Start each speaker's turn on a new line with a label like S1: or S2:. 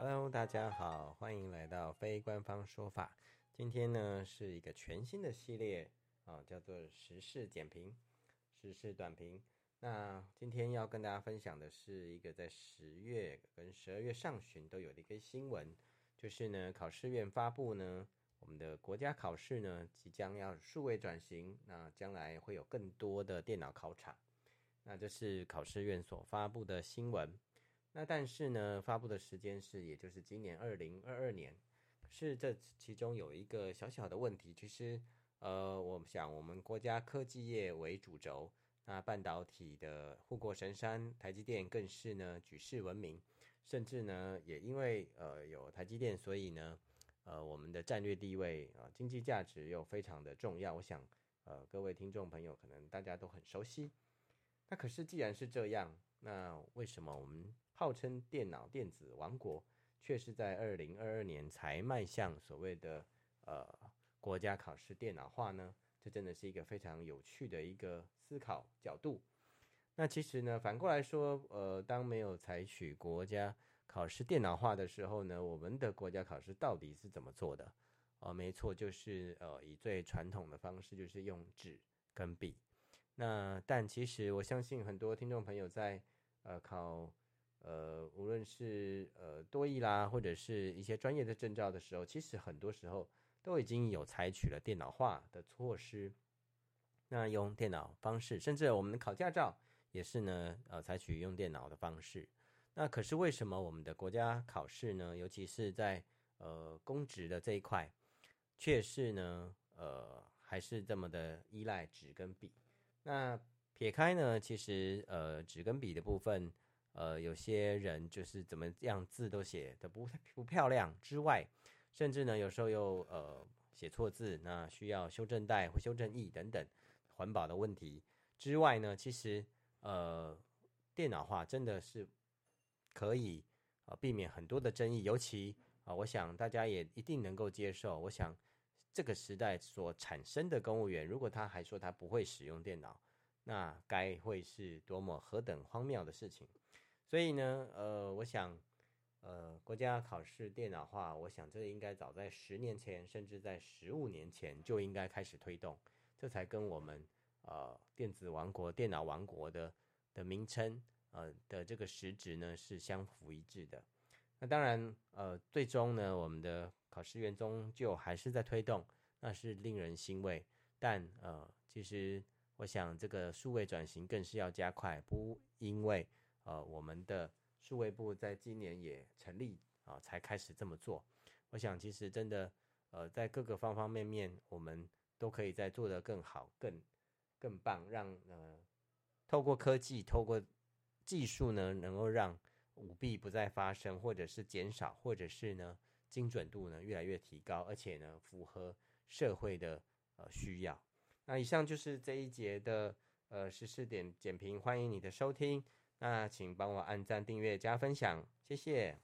S1: Hello，大家好，欢迎来到非官方说法。今天呢是一个全新的系列啊，叫做时事简评、时事短评。那今天要跟大家分享的是一个在十月跟十二月上旬都有的一个新闻，就是呢考试院发布呢我们的国家考试呢即将要数位转型，那将来会有更多的电脑考场。那这是考试院所发布的新闻。那但是呢，发布的时间是，也就是今年二零二二年，是这其中有一个小小的问题。其实，呃，我想我们国家科技业为主轴，那半导体的护国神山台积电更是呢举世闻名，甚至呢也因为呃有台积电，所以呢呃我们的战略地位啊、经济价值又非常的重要。我想呃各位听众朋友可能大家都很熟悉。那可是既然是这样，那为什么我们？号称电脑电子王国，却是在二零二二年才迈向所谓的呃国家考试电脑化呢？这真的是一个非常有趣的一个思考角度。那其实呢，反过来说，呃，当没有采取国家考试电脑化的时候呢，我们的国家考试到底是怎么做的？哦、没错，就是呃以最传统的方式，就是用纸跟笔。那但其实我相信很多听众朋友在呃考。呃，无论是呃多益啦，或者是一些专业的证照的时候，其实很多时候都已经有采取了电脑化的措施。那用电脑方式，甚至我们考驾照也是呢，呃，采取用电脑的方式。那可是为什么我们的国家考试呢，尤其是在呃公职的这一块，却是呢，呃，还是这么的依赖纸跟笔？那撇开呢，其实呃纸跟笔的部分。呃，有些人就是怎么样字都写的不不漂亮之外，甚至呢有时候又呃写错字，那需要修正带或修正液等等环保的问题之外呢，其实呃电脑化真的是可以呃避免很多的争议，尤其啊、我想大家也一定能够接受。我想这个时代所产生的公务员，如果他还说他不会使用电脑，那该会是多么何等荒谬的事情。所以呢，呃，我想，呃，国家考试电脑化，我想这应该早在十年前，甚至在十五年前就应该开始推动，这才跟我们呃电子王国、电脑王国的的名称，呃的这个实质呢是相符一致的。那当然，呃，最终呢，我们的考试院终究还是在推动，那是令人欣慰。但呃，其实我想这个数位转型更是要加快，不因为。呃，我们的数位部在今年也成立啊、才开始这么做。我想，其实真的，呃，在各个方方面面，我们都可以再做得更好、更更棒，让呃，透过科技、透过技术呢，能够让舞弊不再发生，或者是减少，或者是呢，精准度呢越来越提高，而且呢，符合社会的呃需要。那以上就是这一节的呃时事点简评，欢迎你的收听。那请帮我按赞、订阅、加分享，谢谢。